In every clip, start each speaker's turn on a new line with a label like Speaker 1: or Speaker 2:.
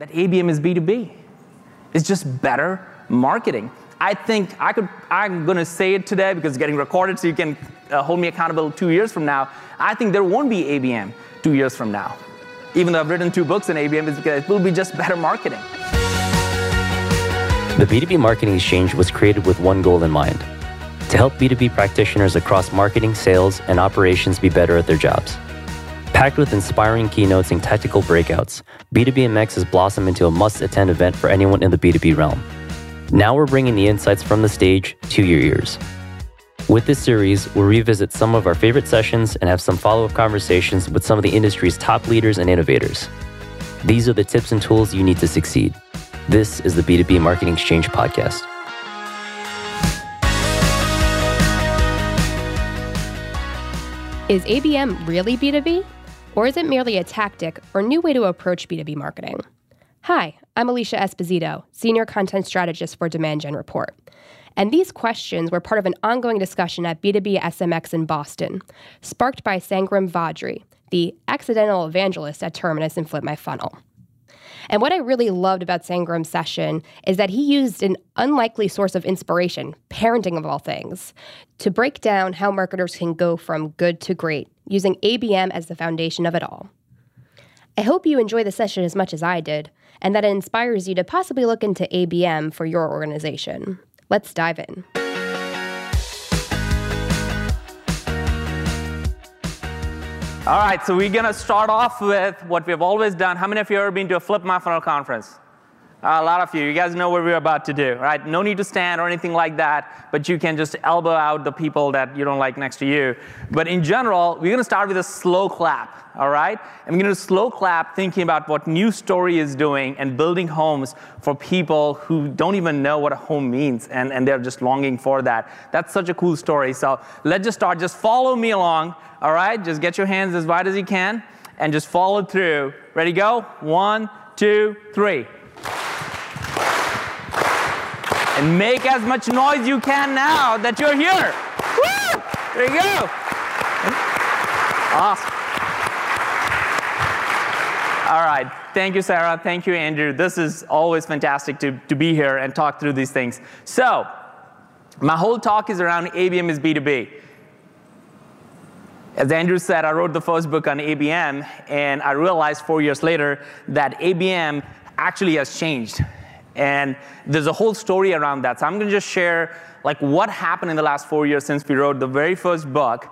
Speaker 1: that ABM is B2B. It's just better marketing. I think I could, I'm going to say it today because it's getting recorded so you can uh, hold me accountable two years from now. I think there won't be ABM two years from now. Even though I've written two books on ABM, it's because it will be just better marketing.
Speaker 2: The B2B Marketing Exchange was created with one goal in mind to help B2B practitioners across marketing, sales, and operations be better at their jobs. Packed with inspiring keynotes and tactical breakouts, B2BMX has blossomed into a must attend event for anyone in the B2B realm. Now we're bringing the insights from the stage to your ears. With this series, we'll revisit some of our favorite sessions and have some follow up conversations with some of the industry's top leaders and innovators. These are the tips and tools you need to succeed. This is the B2B Marketing Exchange podcast.
Speaker 3: Is ABM really B2B? Or is it merely a tactic or new way to approach B2B marketing? Hi, I'm Alicia Esposito, Senior Content Strategist for Demand Gen Report. And these questions were part of an ongoing discussion at B2B SMX in Boston, sparked by Sangram Vajre, the accidental evangelist at Terminus and Flip My Funnel. And what I really loved about Sangram's session is that he used an unlikely source of inspiration, parenting of all things, to break down how marketers can go from good to great using ABM as the foundation of it all. I hope you enjoy the session as much as I did, and that it inspires you to possibly look into ABM for your organization. Let's dive in.
Speaker 1: All right, so we're going to start off with what we've always done. How many of you have ever been to a Flip My conference? A lot of you. You guys know what we're about to do, right? No need to stand or anything like that, but you can just elbow out the people that you don't like next to you. But in general, we're going to start with a slow clap, all right? And we're going to slow clap thinking about what New Story is doing and building homes for people who don't even know what a home means and, and they're just longing for that. That's such a cool story. So let's just start. Just follow me along, all right? Just get your hands as wide as you can and just follow through. Ready, go? One, two, three. And make as much noise you can now that you're here. Woo! There you go. Awesome. All right. Thank you, Sarah. Thank you, Andrew. This is always fantastic to, to be here and talk through these things. So, my whole talk is around ABM is B2B. As Andrew said, I wrote the first book on ABM, and I realized four years later that ABM actually has changed. And there's a whole story around that. So I'm going to just share like what happened in the last four years since we wrote the very first book.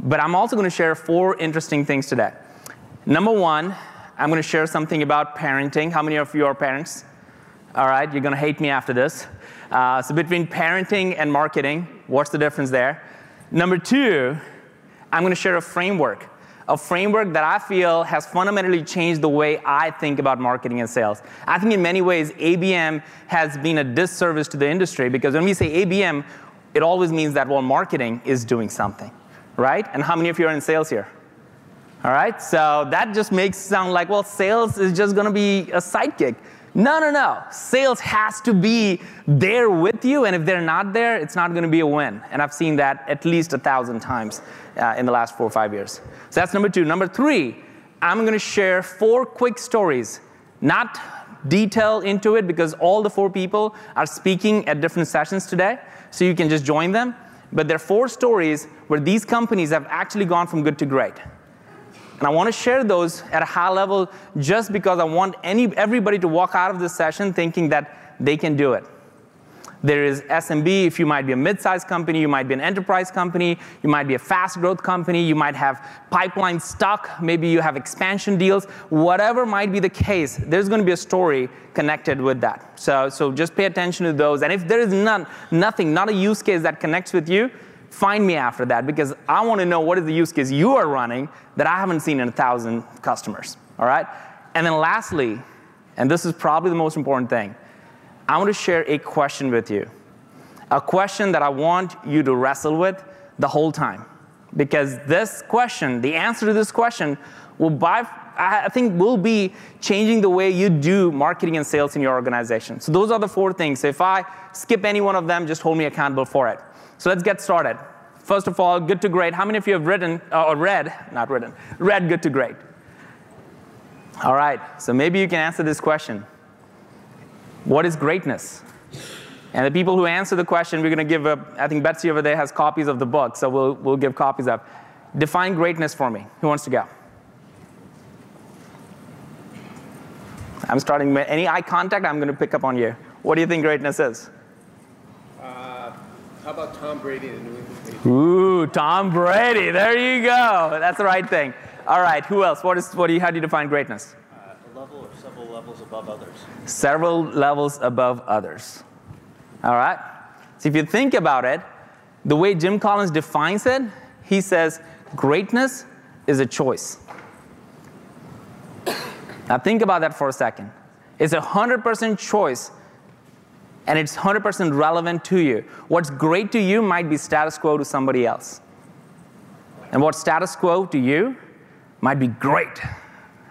Speaker 1: But I'm also going to share four interesting things today. Number one, I'm going to share something about parenting. How many of you are parents? All right, you're going to hate me after this. Uh, so between parenting and marketing, what's the difference there? Number two, I'm going to share a framework a framework that I feel has fundamentally changed the way I think about marketing and sales. I think in many ways, ABM has been a disservice to the industry because when we say ABM, it always means that, well, marketing is doing something, right? And how many of you are in sales here? All right, so that just makes sound like, well, sales is just gonna be a sidekick. No, no, no. Sales has to be there with you, and if they're not there, it's not to be a win. And I've seen that at least a thousand times uh, in the last four or five years. So that's number two. Number three, I'm going to share four quick stories, not detail into it because all the four people are speaking at different sessions today, so you can just join them. But there are four stories where these companies have actually gone from good to great. And I want to share those at a high level just because I want any, everybody to walk out of this session thinking that they can do it. There is SMB, if you might be a mid-sized company, you might be an enterprise company, you might be a fast growth company, you might have pipeline stuck, maybe you have expansion deals, whatever might be the case, there's going to be a story connected with that. So, so just pay attention to those. And if there is none, nothing, not a use case that connects with you, find me after that because I want to know what is the use case you are running that I haven't seen in a thousand customers. All right? And then lastly, and this is probably the most important thing, I want to share a question with you. A question that I want you to wrestle with the whole time. Because this question, the answer to this question, will by, I think will be changing the way you do marketing and sales in your organization. So those are the four things. If I skip any one of them, just hold me accountable for it. So let's get started. First of all, good to great. How many of you have written uh, or read, not written, read good to great? All right, so maybe you can answer this question. What is greatness? And the people who answer the question, we're going to give a, I think Betsy over there has copies of the book, so we'll, we'll give copies of. Define greatness for me. Who wants to go? I'm starting, any eye contact, I'm going to pick up on you. What do you think greatness is?
Speaker 4: Uh, how about Tom Brady and the New England Patriots?
Speaker 1: Ooh, Tom Brady. There you go. That's the right thing. All right, who else? What is, what do you, how do you define greatness?
Speaker 5: Uh, a level or several levels above others.
Speaker 1: Several levels above others. All right? So if you think about it, the way Jim Collins defines it, he says greatness is a choice. Now think about that for a second. It's a 100% choice and it's 100% relevant to you. What's great to you might be status quo to somebody else. And what's status quo to you might be great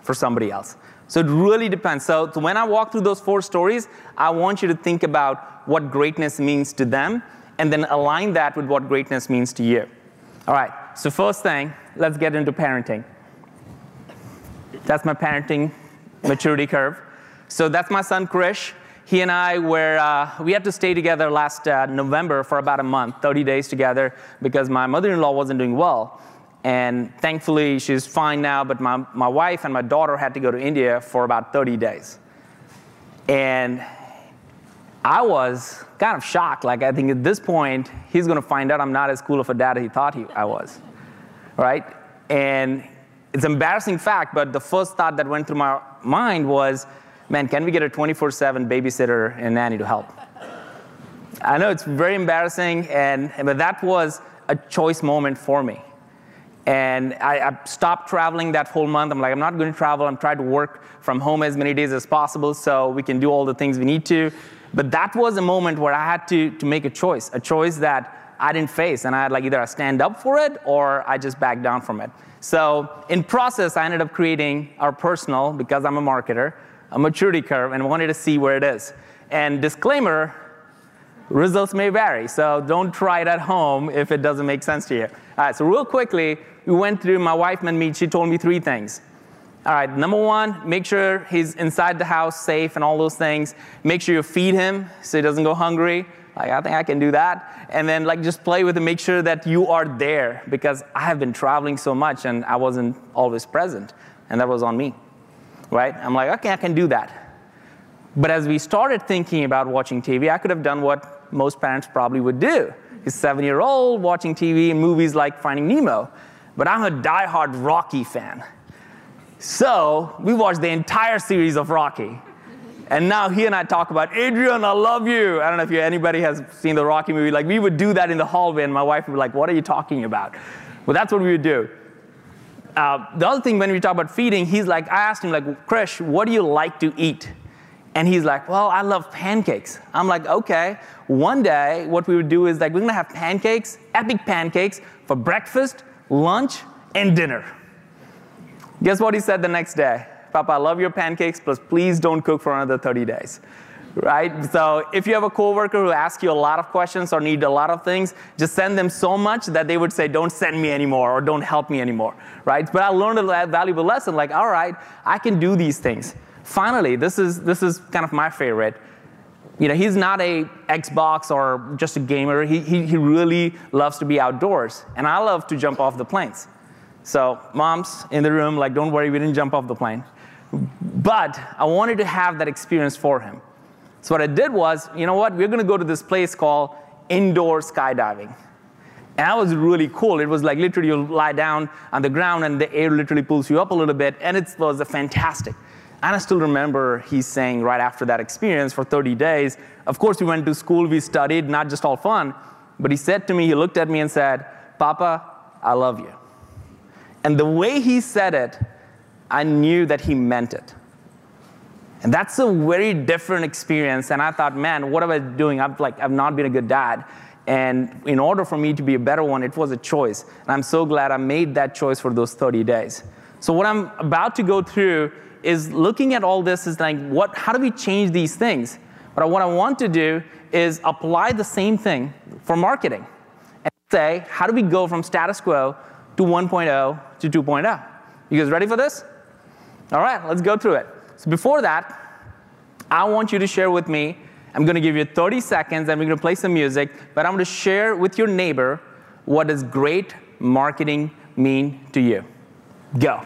Speaker 1: for somebody else. So it really depends. So when I walk through those four stories, I want you to think about what greatness means to them and then align that with what greatness means to you. All right, so first thing, let's get into parenting. That's my parenting maturity curve. So that's my son Krish. He and I were, uh, we had to stay together last uh, November for about a month, 30 days together, because my mother in law wasn't doing well. And thankfully, she's fine now, but my, my wife and my daughter had to go to India for about 30 days. And I was kind of shocked. Like, I think at this point, he's going to find out I'm not as cool of a dad as he thought he, I was. Right? And it's an embarrassing fact, but the first thought that went through my mind was, man, can we get a 24 7 babysitter and nanny to help? I know it's very embarrassing, and, but that was a choice moment for me. And I, I, stopped traveling that whole month. I'm like, I'm not going to travel. I'm trying to work from home as many days as possible so we can do all the things we need to. But that was a moment where I had to, to make a choice, a choice that I didn't face. And I had like either I stand up for it or I just back down from it. So in process, I ended up creating our personal, because I'm a marketer, a maturity curve and wanted to see where it is. And disclaimer, results may vary. So don't try it at home if it doesn't make sense to you. All right, so real quickly, we went through, my wife and me, she told me three things. All right, number one, make sure he's inside the house safe and all those things. Make sure you feed him so he doesn't go hungry. Like, I think I can do that. And then, like, just play with him, make sure that you are there because I have been traveling so much and I wasn't always present. And that was on me, right? I'm like, okay, I can do that. But as we started thinking about watching TV, I could have done what most parents probably would do. He's seven year old watching TV and movies like Finding Nemo. But I'm a die-hard Rocky fan. So we watched the entire series of Rocky. And now he and I talk about, Adrian, I love you. I don't know if you, anybody has seen the Rocky movie. Like, we would do that in the hallway, and my wife would be like, What are you talking about? Well, that's what we would do. Uh, the other thing, when we talk about feeding, he's like, I asked him, like, Krish, what do you like to eat? And he's like, Well, I love pancakes. I'm like, Okay. One day, what we would do is like, we're gonna have pancakes, epic pancakes, for breakfast, lunch, and dinner. Guess what he said the next day? Papa, I love your pancakes, but please don't cook for another 30 days. Right? So if you have a coworker who asks you a lot of questions or need a lot of things, just send them so much that they would say, don't send me anymore or don't help me anymore. Right? But I learned a valuable lesson like, all right, I can do these things. Finally, this is, this is kind of my favorite. You know, he's not a Xbox or just a gamer. He, he, he really loves to be outdoors. And I love to jump off the planes. So moms in the room, like, don't worry, we didn't jump off the plane. But I wanted to have that experience for him. So what I did was, you know what, we're gonna go to this place called indoor skydiving. And that was really cool. It was like literally you lie down on the ground and the air literally pulls you up a little bit, and it was fantastic. And I still remember he's saying right after that experience for 30 days, of course, we went to school, we studied, not just all fun, but he said to me, he looked at me and said, Papa, I love you. And the way he said it, I knew that he meant it. And that's a very different experience. And I thought, man, what am I doing? I've like I've not been a good dad. And in order for me to be a better one, it was a choice. And I'm so glad I made that choice for those 30 days. So what I'm about to go through is looking at all this is like what how do we change these things? But what I want to do is apply the same thing for marketing and say, how do we go from status quo to 1.0 to 2.0? You guys ready for this? All right, let's go through it. So before that, I want you to share with me. I'm going to give you 30 seconds, and we're going to play some music. But I'm going to share with your neighbor what does great marketing mean to you. Go.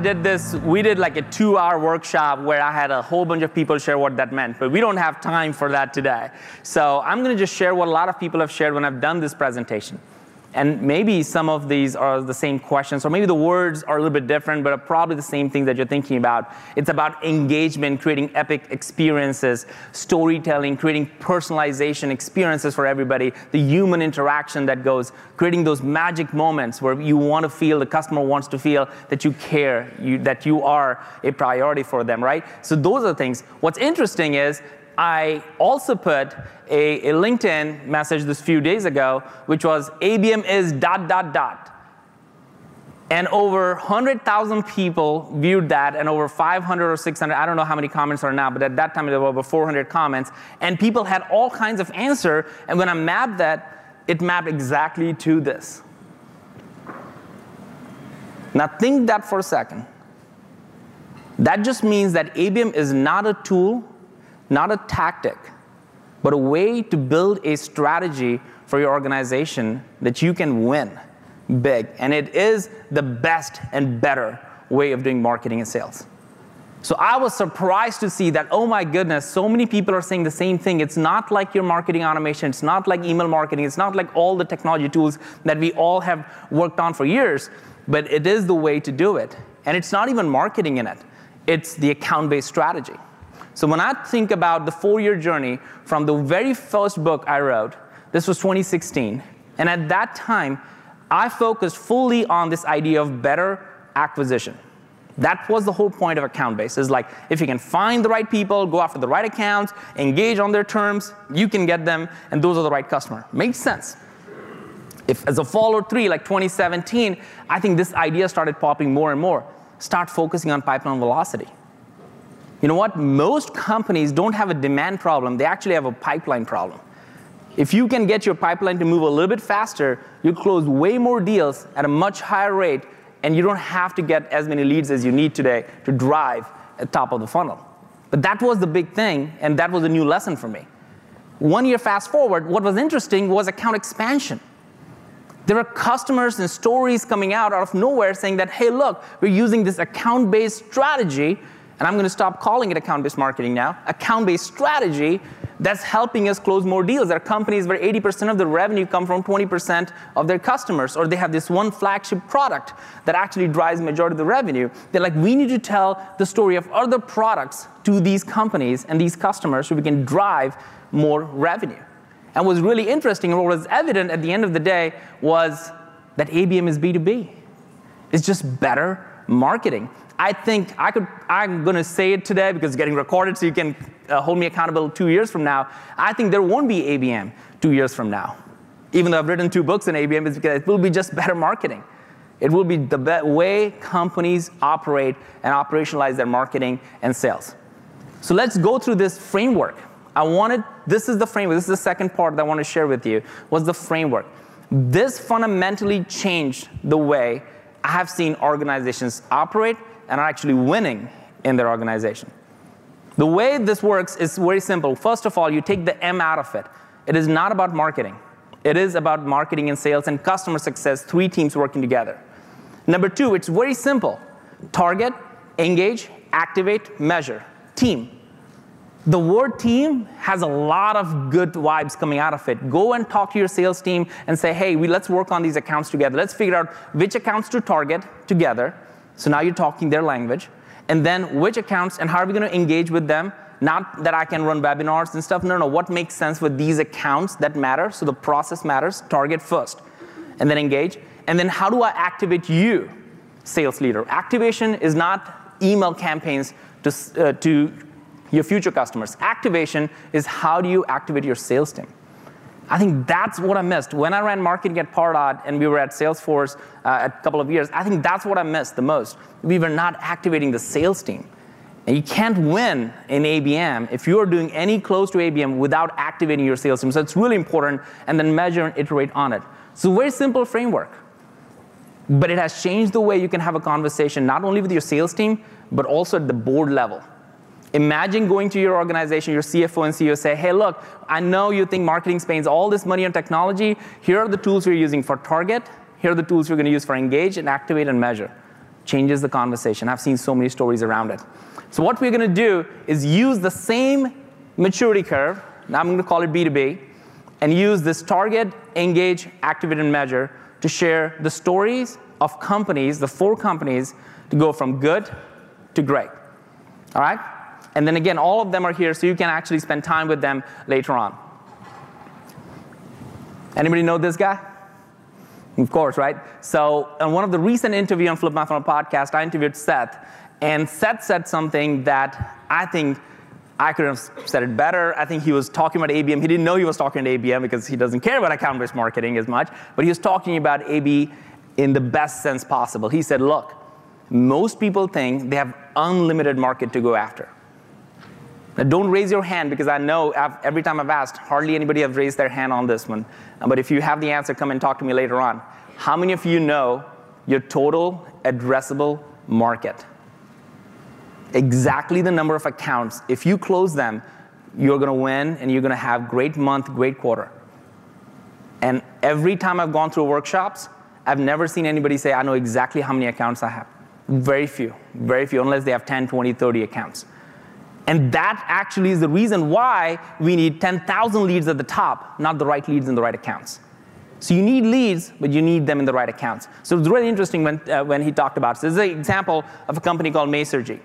Speaker 1: Did this, we did like a two hour workshop where I had a whole bunch of people share what that meant, but we don't have time for that today. So, I'm to just share what a lot of people have shared when I've done this presentation. And maybe some of these are the same questions, or maybe the words are a little bit different, but are probably the same things that you're thinking about. It's about engagement, creating epic experiences, storytelling, creating personalization experiences for everybody, the human interaction that goes, creating those magic moments where you want to feel, the customer wants to feel that you care, you, that you are a priority for them, right? So those are things. What's interesting is I also put a, a, LinkedIn message this few days ago, which was ABM is dot dot dot. And over 100,000 people viewed that, and over 500 or 600, I don't know how many comments are now, but at that time there were over 400 comments. And people had all kinds of answer. And when I mapped that, it mapped exactly to this. Now think that for a second. That just means that ABM is not a tool not a tactic, but a way to build a strategy for your organization that you can win big. And it is the best and better way of doing marketing and sales. So I was surprised to see that, oh my goodness, so many people are saying the same thing. It's not like your marketing automation, it's not like email marketing, it's not like all the technology tools that we all have worked on for years, but it is the way to do it. And it's not even marketing in it, it's the account based strategy. So when I think about the four-year journey from the very first book I wrote, this was 2016, and at that time, I focused fully on this idea of better acquisition. That was the whole point of account base. Is like if you can find the right people, go after the right accounts, engage on their terms, you can get them, and those are the right customer. Makes sense. If as a follow three, like 2017, I think this idea started popping more and more. Start focusing on pipeline velocity. You know what? Most companies don't have a demand problem, they actually have a pipeline problem. If you can get your pipeline to move a little bit faster, you close way more deals at a much higher rate, and you don't have to get as many leads as you need today to drive at top of the funnel. But that was the big thing, and that was a new lesson for me. One year fast forward, what was interesting was account expansion. There are customers and stories coming out out of nowhere saying that, hey, look, we're using this account based strategy and I'm going to stop calling it account based marketing now, account based strategy that's helping us close more deals. There are companies where 80% of the revenue come from 20% of their customers, or they have this one flagship product that actually drives majority of the revenue. They're like, we need to tell the story of other products to these companies and these customers so we can drive more revenue. And what's really interesting, and what was evident at the end of the day, was that ABM is B2B. It's just better marketing. I think I could, I'm going to say it today because it's getting recorded so you can uh, hold me accountable two years from now. I think there won't be ABM two years from now. Even though I've written two books in ABM, it's because it will be just better marketing. It will be the way companies operate and operationalize their marketing and sales. So let's go through this framework. I wanted, this is the framework, this is the second part that I want to share with you, was the framework. This fundamentally changed the way I have seen organizations operate and are actually winning in their organization. The way this works is very simple. First of all, you take the M out of it. It is not about marketing. It is about marketing and sales and customer success, three teams working together. Number two, it's very simple. Target, engage, activate, measure. Team. The word team has a lot of good vibes coming out of it. Go and talk to your sales team and say, hey, we, let's work on these accounts together. Let's figure out which accounts to target together. So now you're talking their language. And then which accounts and how are we going to engage with them? Not that I can run webinars and stuff. No, no, what makes sense with these accounts that matter? So the process matters. Target first and then engage. And then how do I activate you, sales leader? Activation is not email campaigns to, uh, to your future customers. Activation is how do you activate your sales team? I think that's what I missed. When I ran marketing at Pardot and we were at Salesforce uh, a couple of years, I think that's what I missed the most. We were not activating the sales team. And you can't win in ABM if you are doing any close to ABM without activating your sales team. So it's really important, and then measure and iterate on it. So very simple framework. But it has changed the way you can have a conversation, not only with your sales team, but also at the board level. Imagine going to your organization, your CFO and CEO say, hey, look, I know you think marketing spends all this money on technology. Here are the tools we're using for target. Here are the tools we're going to use for engage and activate and measure. Changes the conversation. I've seen so many stories around it. So what we're going to do is use the same maturity curve, now I'm going to call it B2B, and use this target, engage, activate, and measure to share the stories of companies, the four companies, to go from good to great. All right? And then again, all of them are here so you can actually spend time with them later on. Anybody know this guy? Of course, right? So, on one of the recent interviews on Flip My Funnel podcast, I interviewed Seth, and Seth said something that I think I could have said it better. I think he was talking about ABM. He didn't know he was talking to ABM because he doesn't care about account based marketing as much, but he was talking about AB in the best sense possible. He said, Look, most people think they have unlimited market to go after. Now, don't raise your hand because I know I've, every time I've asked, hardly anybody have raised their hand on this one. Uh, but if you have the answer, come and talk to me later on. How many of you know your total addressable market? Exactly the number of accounts. If you close them, you're going to win and you're going to have great month, great quarter. And every time I've gone through workshops, I've never seen anybody say, I know exactly how many accounts I have. Very few, very few, unless they have 10, 20, 30 accounts. And that actually is the reason why we need 10,000 leads at the top, not the right leads in the right accounts. So you need leads, but you need them in the right accounts. So it's really interesting when, uh, when he talked about this. This is an example of a company called Masergy.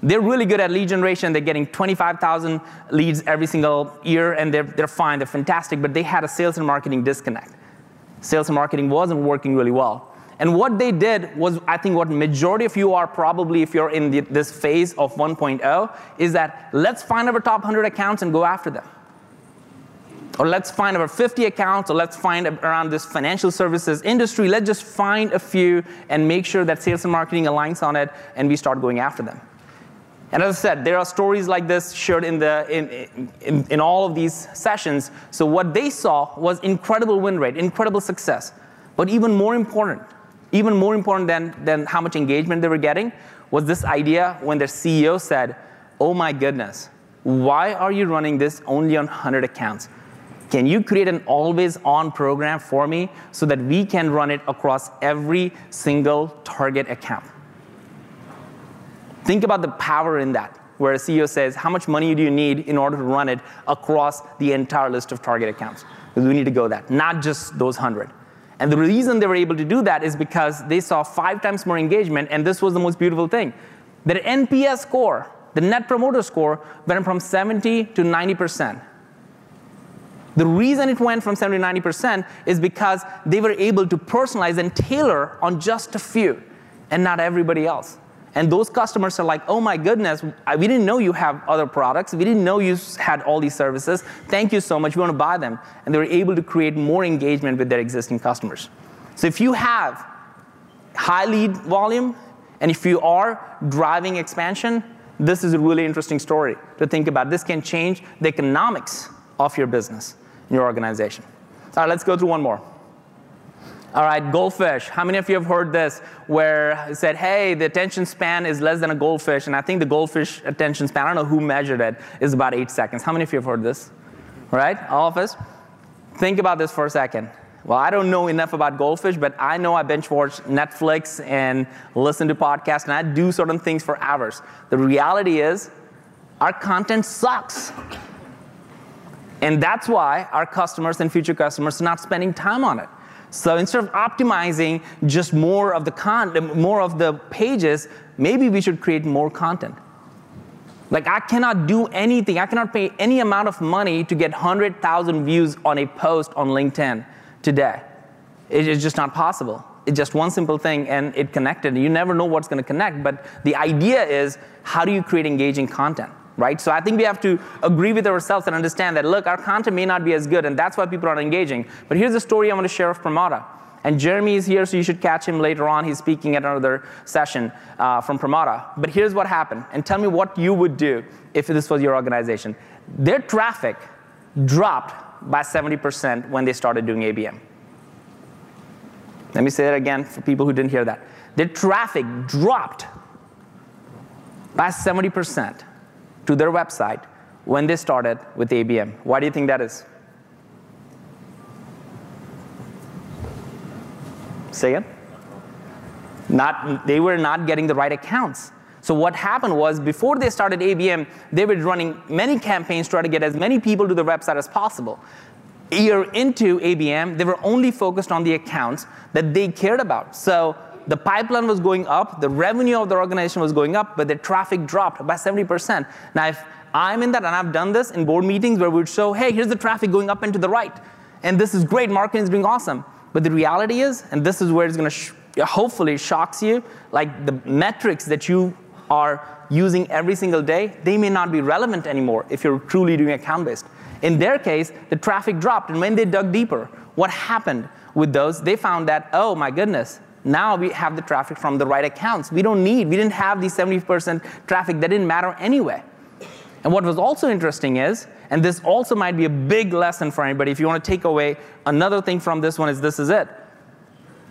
Speaker 1: They're really good at lead generation. They're getting 25,000 leads every single year, and they're, they're fine. They're fantastic, but they had a sales and marketing disconnect. Sales and marketing wasn't working really well. And what they did was, I think, what majority of you are probably, if you're in the, this phase of 1.0, is that let's find our top 100 accounts and go after them. Or let's find our 50 accounts, or let's find around this financial services industry. Let's just find a few and make sure that sales and marketing aligns on it, and we start going after them. And as I said, there are stories like this shared in, the, in, in, in all of these sessions. So what they saw was incredible win rate, incredible success. But even more important, even more important than, than how much engagement they were getting was this idea when their CEO said, Oh my goodness, why are you running this only on 100 accounts? Can you create an always on program for me so that we can run it across every single target account? Think about the power in that, where a CEO says, How much money do you need in order to run it across the entire list of target accounts? Because we need to go that, not just those 100. And the reason they were able to do that is because they saw five times more engagement, and this was the most beautiful thing. Their NPS score, the net promoter score, went from 70 to 90%. The reason it went from 70 to 90% is because they were able to personalize and tailor on just a few and not everybody else. And those customers are like, oh my goodness, we didn't know you have other products. We didn't know you had all these services. Thank you so much. We want to buy them. And they were able to create more engagement with their existing customers. So if you have high lead volume, and if you are driving expansion, this is a really interesting story to think about. This can change the economics of your business, your organization. All right, let's go through one more. All right, goldfish. How many of you have heard this where it said, hey, the attention span is less than a goldfish, and I think the goldfish attention span, I don't know who measured it, is about eight seconds. How many of you have heard this? All right, all of us? Think about this for a second. Well, I don't know enough about goldfish, but I know I binge watch Netflix and listen to podcasts, and I do certain things for hours. The reality is, our content sucks. And that's why our customers and future customers are not spending time on it. So instead of optimizing just more of the con- more of the pages, maybe we should create more content. Like I cannot do anything. I cannot pay any amount of money to get 100,000 views on a post on LinkedIn today. It is just not possible. It's just one simple thing and it connected. You never know what's going to connect, but the idea is how do you create engaging content? Right? So I think we have to agree with ourselves and understand that, look, our content may not be as good, and that's why people are engaging. But here's a story I want to share of Pramada. And Jeremy is here, so you should catch him later on. He's speaking at another session uh, from Pramada. But here's what happened, and tell me what you would do if this was your organization. Their traffic dropped by 70% when they started doing ABM. Let me say that again for people who didn't hear that. Their traffic dropped by 70% to their website when they started with ABM. Why do you think that is? Say it. Not, they were not getting the right accounts. So what happened was before they started ABM, they were running many campaigns trying to get as many people to the website as possible. A year into ABM, they were only focused on the accounts that they cared about. So the pipeline was going up, the revenue of the organization was going up, but the traffic dropped by 70%. Now, if I'm in that and I've done this in board meetings where we'd show, hey, here's the traffic going up and to the right, and this is great, marketing is doing awesome. But the reality is, and this is where it's going to hopefully shocks you, like the metrics that you are using every single day, they may not be relevant anymore if you're truly doing account based. In their case, the traffic dropped, and when they dug deeper, what happened with those? They found that, oh my goodness, now we have the traffic from the right accounts. We don't need, we didn't have the 70% traffic that didn't matter anyway. And what was also interesting is, and this also might be a big lesson for anybody, if you want to take away another thing from this one, is this is it.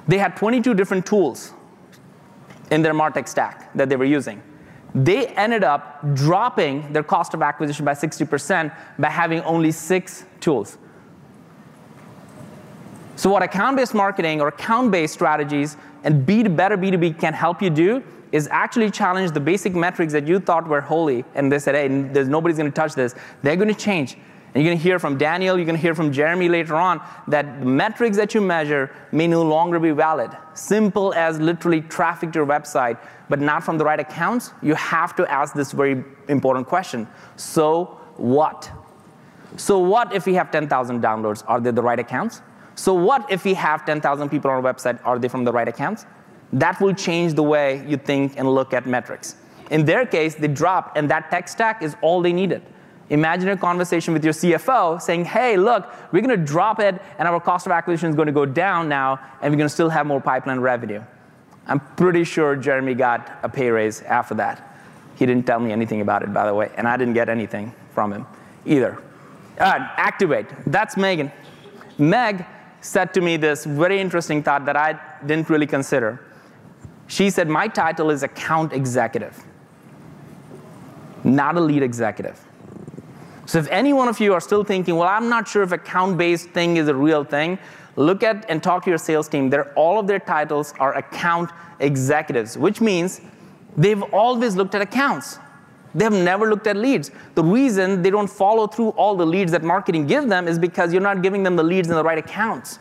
Speaker 1: They had 22 different tools in their MarTech stack that they were using. They ended up dropping their cost of acquisition by 60% by having only six tools. So, what account based marketing or account based strategies and B, better B2B can help you do is actually challenge the basic metrics that you thought were holy. And they said, hey, there's nobody's going to touch this. They're going to change. And you're going to hear from Daniel, you're going to hear from Jeremy later on that the metrics that you measure may no longer be valid. Simple as literally traffic to your website, but not from the right accounts. You have to ask this very important question. So what? So what if we have 10,000 downloads? Are they the right accounts? So what if we have 10,000 people on our website? Are they from the right accounts? That will change the way you think and look at metrics. In their case, they dropped, and that tech stack is all they needed. Imagine a conversation with your CFO saying, hey, look, we're going to drop it, and our cost of acquisition is going to go down now, and we're going to still have more pipeline revenue. I'm pretty sure Jeremy got a pay raise after that. He didn't tell me anything about it, by the way, and I didn't get anything from him either. Uh, Activate, that's Megan. Meg said to me this very interesting thought that I didn't really consider. She said, My title is account executive, not a lead executive. So if any one of you are still thinking, well, I'm not sure if account based thing is a real thing, look at and talk to your sales team. They're, all of their titles are account executives, which means they've always looked at accounts. They have never looked at leads. The reason they don't follow through all the leads that marketing give them is because you're not giving them the leads in the right accounts.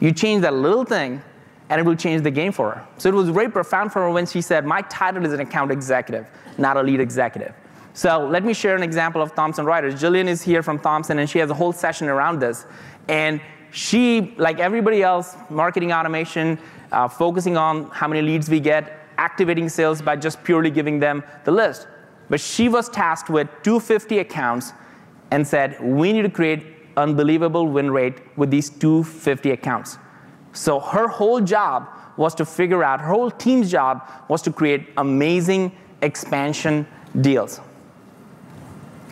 Speaker 1: You change that little thing, and it will change the game for her. So it was very profound for her when she said, My title is an account executive, not a lead executive. So let me share an example of Thomson Reuters. Jillian is here from Thomson, and she has a whole session around this. And she, like everybody else, marketing automation, uh, focusing on how many leads we get, activating sales by just purely giving them the list. But she was tasked with 250 accounts and said, we need to create unbelievable win rate with these 250 accounts. So her whole job was to figure out, her whole team's job was to create amazing expansion deals.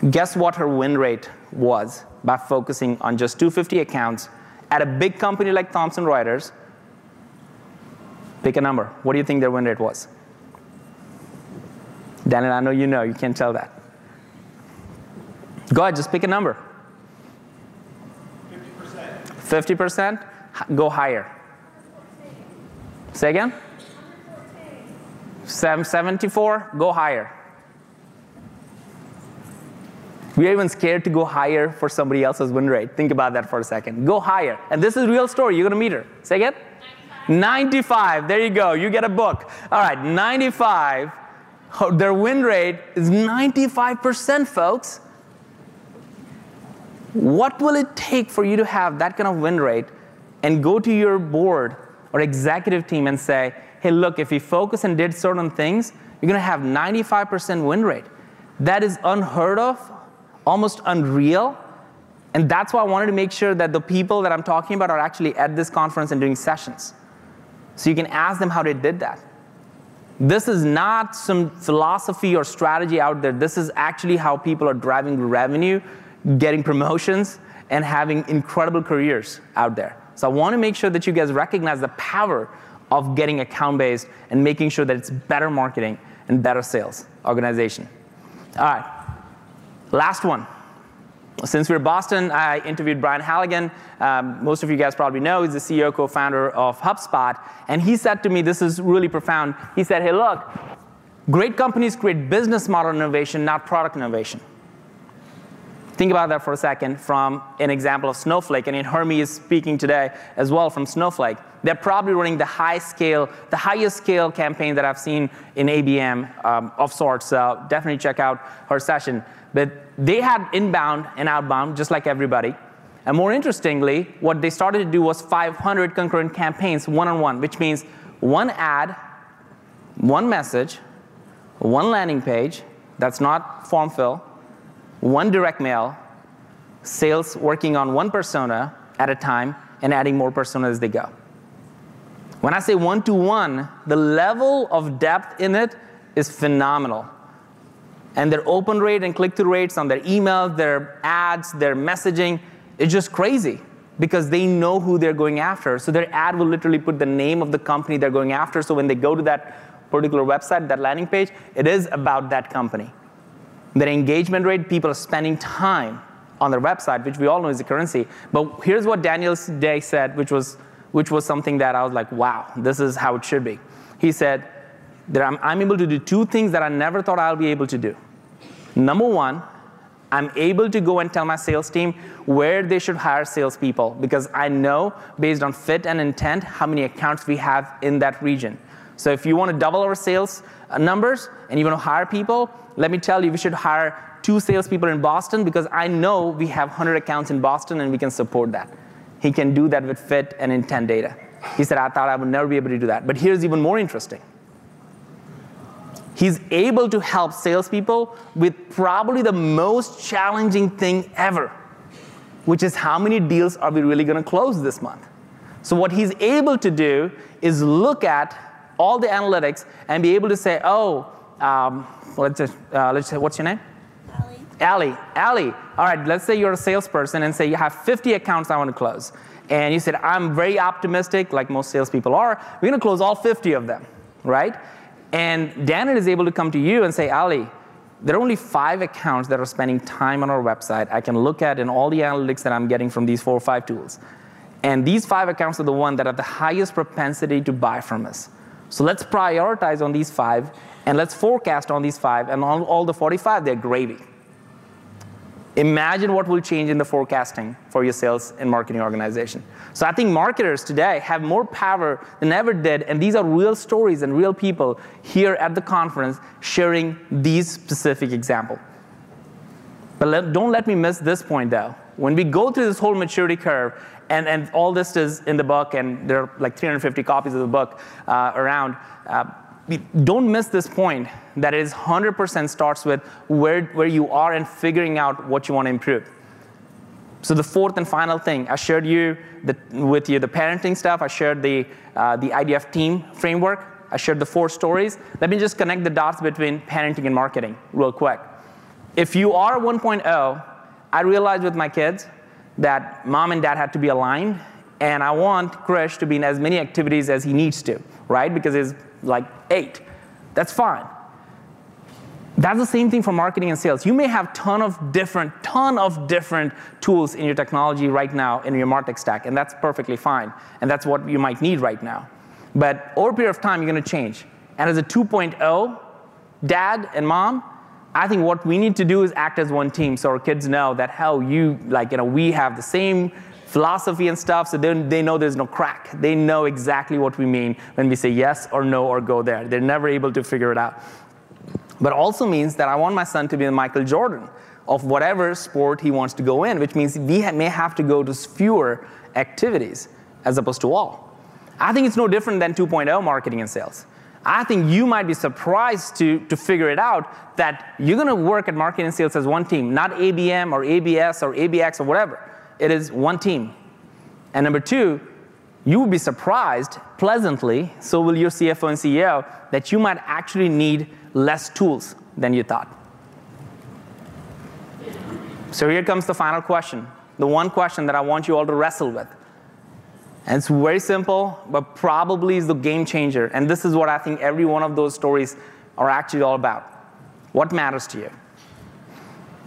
Speaker 1: Guess what her win rate was by focusing on just 250 accounts at a big company like Thomson Reuters? Pick a number. What do you think their win rate was? Daniel, I know you know, you can't tell that. Go ahead, just pick a number. 50%. 50%? Go higher. Say again? 74, go higher. We're even scared to go higher for somebody else's win rate. Think about that for a second. Go higher. And this is real story. You're going to meet her. Say again? 95. There you go. You get a book. All right, 95. Their win rate is 95%, folks. What will it take for you to have that kind of win rate and go to your board or executive team and say, hey, look, if we focus and did certain things, you're going to have 95% win rate. That is unheard of, almost unreal. And that's why I wanted to make sure that the people that I'm talking about are actually at this conference and doing sessions. So you can ask them how they did that. This is not some philosophy or strategy out there. This is actually how people are driving revenue, getting promotions, and having incredible careers out there. So I want to make sure that you guys recognize the power of getting account based and making sure that it's better marketing and better sales organization. All right, last one. Since we're Boston, I interviewed Brian Halligan. Um, most of you guys probably know he's the CEO, co-founder of HubSpot, and he said to me, this is really profound. He said, "Hey, look, great companies create business model innovation, not product innovation." Think about that for a second from an example of Snowflake, and Hermie is speaking today as well from Snowflake. They're probably running the high scale, the highest scale campaign that I've seen in ABM um, of sorts. So definitely check out her session. But they had inbound and outbound just like everybody. And more interestingly, what they started to do was 500 concurrent campaigns one on one, which means one ad, one message, one landing page, that's not form fill, one direct mail, sales working on one persona at a time, and adding more personas as they go. When I say one to one, the level of depth in it is phenomenal. And their open rate and click through rates on their emails, their ads, their messaging is just crazy because they know who they're going after. So their ad will literally put the name of the company they're going after. So when they go to that particular website, that landing page, it is about that company. Their engagement rate, people are spending time on their website, which we all know is the currency. But here's what Daniel Day said, which was, which was something that I was like, wow, this is how it should be. He said that I'm, I'm able to do two things that I never thought I'll be able to do. Number one, I'm able to go and tell my sales team where they should hire salespeople because I know based on fit and intent how many accounts we have in that region. So if you want to double our sales uh, numbers and you want to hire people, let me tell you, we should hire two salespeople in Boston because I know we have 100 accounts in Boston and we can support that. He can do that with fit and intent data. He said, I thought I would never be able to do that. But here's even more interesting. He's able to help salespeople with probably the most challenging thing ever, which is how many deals are we really going to close this month? So, what he's able to do is look at all the analytics and be able to say, oh, um, let's just, uh, let's say, what's your name?
Speaker 6: Allie.
Speaker 1: Allie, Allie, all right, let's say you're a salesperson and say you have 50 accounts I want to close. And you said, I'm very optimistic, like most salespeople are. We're going to close all 50 of them, right? And Daniel is able to come to you and say, Ali, there are only five accounts that are spending time on our website. I can look at in all the analytics that I'm getting from these four or five tools. And these five accounts are the ones that have the highest propensity to buy from us. So let's prioritize on these five and let's forecast on these five, and on all the 45, they're gravy. Imagine what will change in the forecasting for your sales and marketing organization. So I think marketers today have more power than ever did, and these are real stories and real people here at the conference sharing these specific examples. But let, don't let me miss this point though. When we go through this whole maturity curve, and, and all this is in the book, and there are like 350 copies of the book uh, around. Uh, don't miss this point that it is 100% starts with where, where you are and figuring out what you want to improve. So the fourth and final thing, I shared you the, with you the parenting stuff. I shared the, uh, the IDF team framework. I shared the four stories. Let me just connect the dots between parenting and marketing real quick. If you are 1.0, I realized with my kids that mom and dad had to be aligned, and I want Krish to be in as many activities as he needs to, right? Because he's like eight. That's fine. That's the same thing for marketing and sales. You may have ton of different, ton of different tools in your technology right now in your MarTech stack, and that's perfectly fine. And that's what you might need right now. But over a period of time, you're going to change. And as a 2.0, dad and mom, I think what we need to do is act as one team so our kids know that how you, like, you know, we have the same philosophy and stuff, so they, know there's no crack. They know exactly what we mean when we say yes or no or go there. They're never able to figure it out. But also means that I want my son to be the Michael Jordan of whatever sport he wants to go in, which means we may have to go to fewer activities as opposed to all. I think it's no different than 2.0 marketing and sales. I think you might be surprised to, to figure it out that you're gonna work at marketing and sales as one team, not ABM or ABS or ABX or whatever. It is one team. And number two, you will be surprised pleasantly, so will your CFO and CEO, that you might actually need less tools than you thought. So here comes the final question, the one question that I want you all to wrestle with. And it's very simple, but probably is the game changer. And this is what I think every one of those stories are actually all about. What matters to you?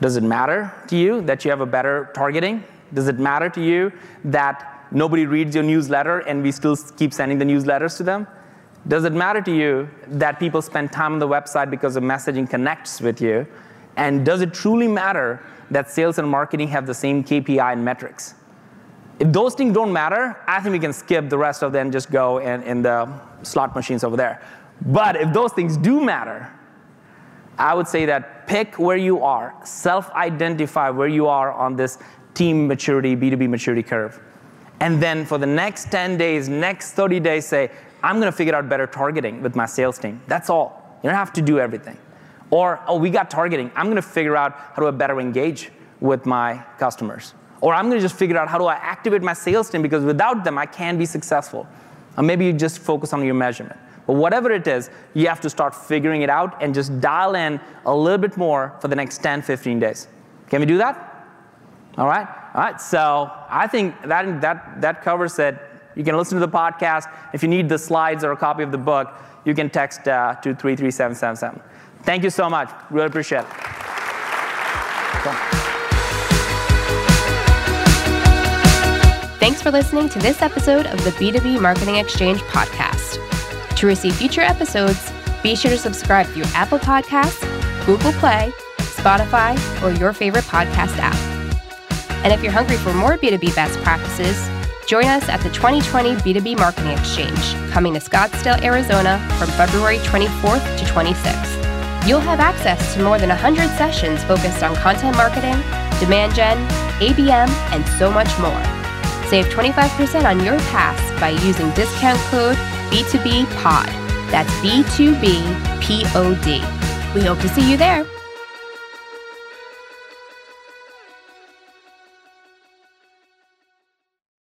Speaker 1: Does it matter to you that you have a better targeting? Does it matter to you that nobody reads your newsletter and we still keep sending the newsletters to them? Does it matter to you that people spend time on the website because the messaging connects with you? And does it truly matter that sales and marketing have the same KPI and metrics? If those things don't matter, I think we can skip the rest of them and just go in, in the slot machines over there. But if those things do matter, I would say that pick where you are, self identify where you are on this team maturity, B2B maturity curve. And then for the next 10 days, next 30 days, say, I'm gonna figure out better targeting with my sales team. That's all. You don't have to do everything. Or, oh, we got targeting. I'm gonna figure out how to better engage with my customers. Or I'm gonna just figure out how do I activate my sales team because without them, I can't be successful. Or maybe you just focus on your measurement. But whatever it is, you have to start figuring it out and just dial in a little bit more for the next 10, 15 days. Can we do that? All right? All right, so I think that, that, that covers it. You can listen to the podcast. If you need the slides or a copy of the book, you can text uh, to 33777. Thank you so much. Really appreciate it.
Speaker 3: Thanks for listening to this episode of the B2B Marketing Exchange podcast. To receive future episodes, be sure to subscribe through Apple Podcasts, Google Play, Spotify, or your favorite podcast app. And if you're hungry for more B2B best practices, join us at the 2020 B2B Marketing Exchange, coming to Scottsdale, Arizona from February 24th to 26th. You'll have access to more than 100 sessions focused on content marketing, demand gen, ABM, and so much more. Save 25% on your pass by using discount code B2B POD. That's B2B POD. We hope to see you there.